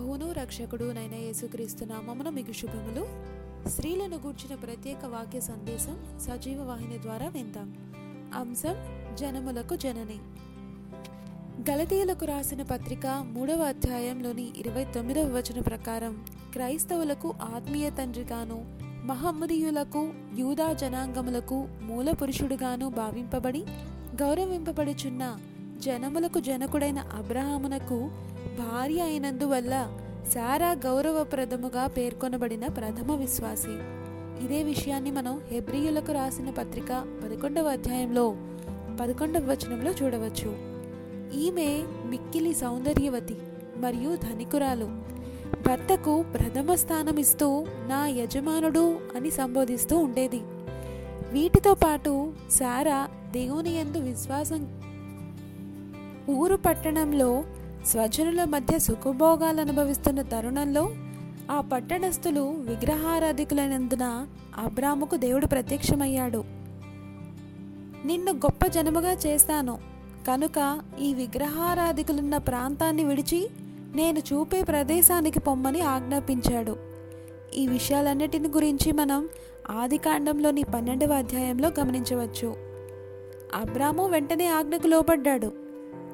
యేసుక్రీస్తు నామమున మీకు శుభములు. స్త్రీలను గూర్చిన ప్రత్యేక వాక్య సందేశం సజీవ వాహిని ద్వారా విందాం. అంశం జనములకు జనని. గలతీయులకు రాసిన పత్రిక మూడవ అధ్యాయంలోని ఇరవై తొమ్మిదవ వచన ప్రకారం క్రైస్తవులకు ఆత్మీయ తండ్రిగాను మహమ్మదీయులకు యూదా జనాంగములకు మూల పురుషుడుగాను భావింపబడి గౌరవింపబడుచున్న జనములకు జనకుడైన అబ్రహామునకు భార్య అయినందువల్ల సారా గౌరవప్రదముగా పేర్కొనబడిన ప్రథమ విశ్వాసి. ఇదే విషయాన్ని మనం హెబ్రియులకు రాసిన పత్రిక పదకొండవ అధ్యాయంలో పదకొండవ వచనంలో చూడవచ్చు. ఈమె మిక్కిలి సౌందర్యవతి మరియు ధనికురాలు. భర్తకు ప్రథమ స్థానం ఇస్తూ నా యజమానుడు అని సంబోధిస్తూ ఉండేది. వీటితో పాటు సారా దేవుని యందు విశ్వాసం ఊరు పట్టణంలో స్వజనుల మధ్య సుఖభోగాలు అనుభవిస్తున్న తరుణంలో ఆ పట్టణస్థులు విగ్రహారాధికులైనందున అబ్రాముకు దేవుడు ప్రత్యక్షమయ్యాడు. నిన్ను గొప్ప జనముగా చేస్తాను కనుక ఈ విగ్రహారాధికులున్న ప్రాంతాన్ని విడిచి నేను చూపే ప్రదేశానికి పొమ్మని ఆజ్ఞాపించాడు. ఈ విషయాలన్నిటిని గురించి మనం ఆదికాండంలోని పన్నెండవ అధ్యాయంలో గమనించవచ్చు. అబ్రాము వెంటనే ఆజ్ఞకు లోబడ్డాడు.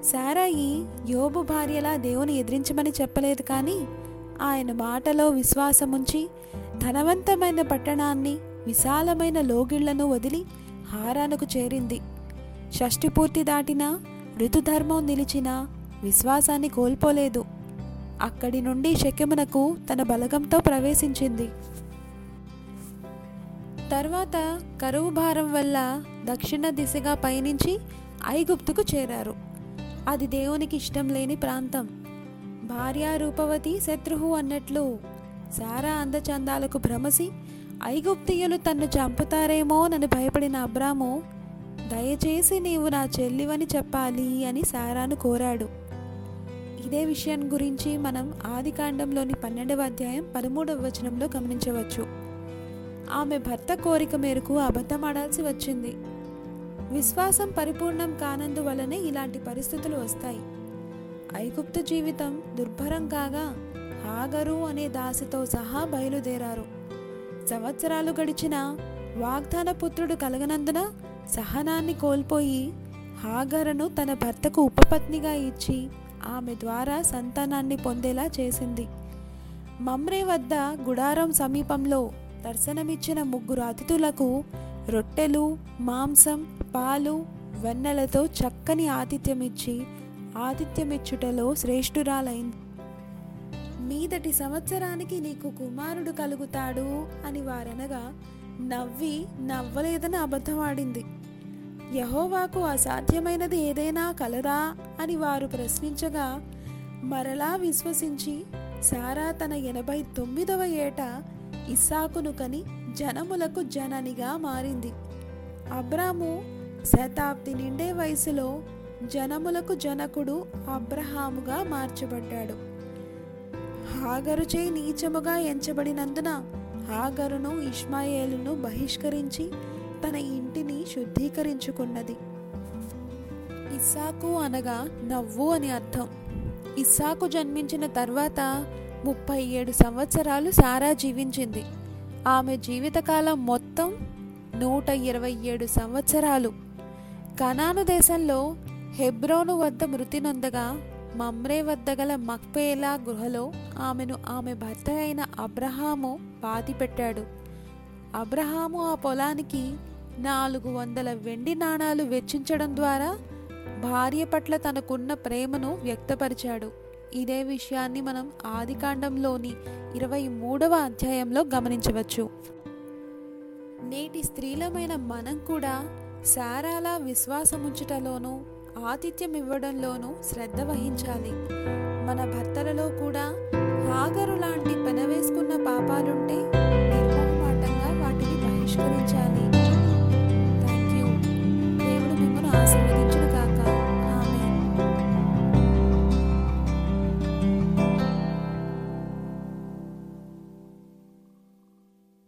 సారాయి యోబు భార్యలా దేవుని ఎదిరించమని చెప్పలేదు కానీ ఆయన మాటలో విశ్వాసముంచి ధనవంతమైన పట్టణాన్ని విశాలమైన లోగిళ్ళను వదిలి హారానకు చేరింది. షష్టి పూర్తి దాటినా ఋతుధర్మం నిలిచినా విశ్వాసాన్ని కోల్పోలేదు. అక్కడి నుండి శక్యమునకు తన బలగంతో ప్రవేశించింది. తర్వాత కరువు భారం వల్ల దక్షిణ దిశగా పయనించి ఐగుప్తుకు చేరారు. అది దేవునికి ఇష్టం లేని ప్రాంతం. భార్య రూపవతి శత్రుహు అన్నట్లు సారా అందచందాలకు భ్రమసి ఐగుప్తియులు తన్ను చంపుతారేమోనని భయపడిన అబ్రాము దయచేసి నీవు నా చెల్లివని చెప్పాలి అని సారాను కోరాడు. ఇదే విషయం గురించి మనం ఆదికాండంలోని పన్నెండవ అధ్యాయం పదమూడవ వచనంలో గమనించవచ్చు. ఆమె భర్త కోరిక మేరకు అబద్ధమాడాల్సి వచ్చింది. విశ్వాసం పరిపూర్ణం కానందువలనే ఇలాంటి పరిస్థితులు వస్తాయి. ఐగుప్తు జీవితం దుర్భరం కాగా హాగరు అనే దాసితో సహా బయలుదేరారు. సంవత్సరాలు గడిచిన వాగ్దాన పుత్రుడు కలగనందున సహనాన్ని కోల్పోయి హాగరను తన భర్తకు ఉపపత్నిగా ఇచ్చి ఆమె ద్వారా సంతానాన్ని పొందేలా చేసింది. మమ్రే వద్ద గుడారం సమీపంలో దర్శనమిచ్చిన ముగ్గురు అతిథులకు రొట్టెలు మాంసం పాలు వెన్నెలతో చక్కని ఆతిథ్యమిచ్చి ఆతిథ్యమిచ్చుటలో శ్రేష్ఠురాలైంది. మీదటి సంవత్సరానికి నీకు కుమారుడు కలుగుతాడు అని వారనగా నవ్వి నవ్వలేదని అబద్ధమాడింది. యహోవాకు అసాధ్యమైనది ఏదైనా కలదా అని వారు ప్రశ్నించగా మరలా విశ్వసించి సారా తన ఎనభై తొమ్మిదవ ఏట ఇస్సాకును కని జనములకు జననిగా మారింది. అబ్రాము శతాబ్ది నిండే వయసులో జనములకు జనకుడు అబ్రహాముగా మార్చబడ్డాడు. హాగరుచే నీచముగా ఎంచబడినందున హాగరును ఇష్మాయేలును బహిష్కరించి తన ఇంటిని శుద్ధీకరించుకున్నది. ఇస్సాకు అనగా నవ్వు అని అర్థం. ఇస్సాకు జన్మించిన తర్వాత ముప్పై ఏడు సంవత్సరాలు సారా జీవించింది. ఆమె జీవితకాలం మొత్తం నూట ఇరవై ఏడు సంవత్సరాలు. కనాను దేశంలో హెబ్రోను వద్ద మృతి నొందగా మమ్రే వద్ద గల మక్పేలా గుహలో ఆమెను ఆమె భర్త అయిన అబ్రహాము పాతిపెట్టాడు. అబ్రహాము ఆ పొలానికి నాలుగు వందల వెండి నాణాలు వెచ్చించడం ద్వారా భార్య పట్ల తనకున్న ప్రేమను వ్యక్తపరిచాడు. ఇదే విషయాన్ని మనం ఆదికాండంలోని ఇరవై మూడవ అధ్యాయంలో గమనించవచ్చు. నేటి స్త్రీలమైన మనం కూడా సారాల విశ్వాసముంచుటలోనూ ఆతిథ్యం ఇవ్వడంలోనూ శ్రద్ధ వహించాలి. మన భర్తలలో కూడా హాగరు లాంటి పెనవేసుకున్న పాపాలుంటే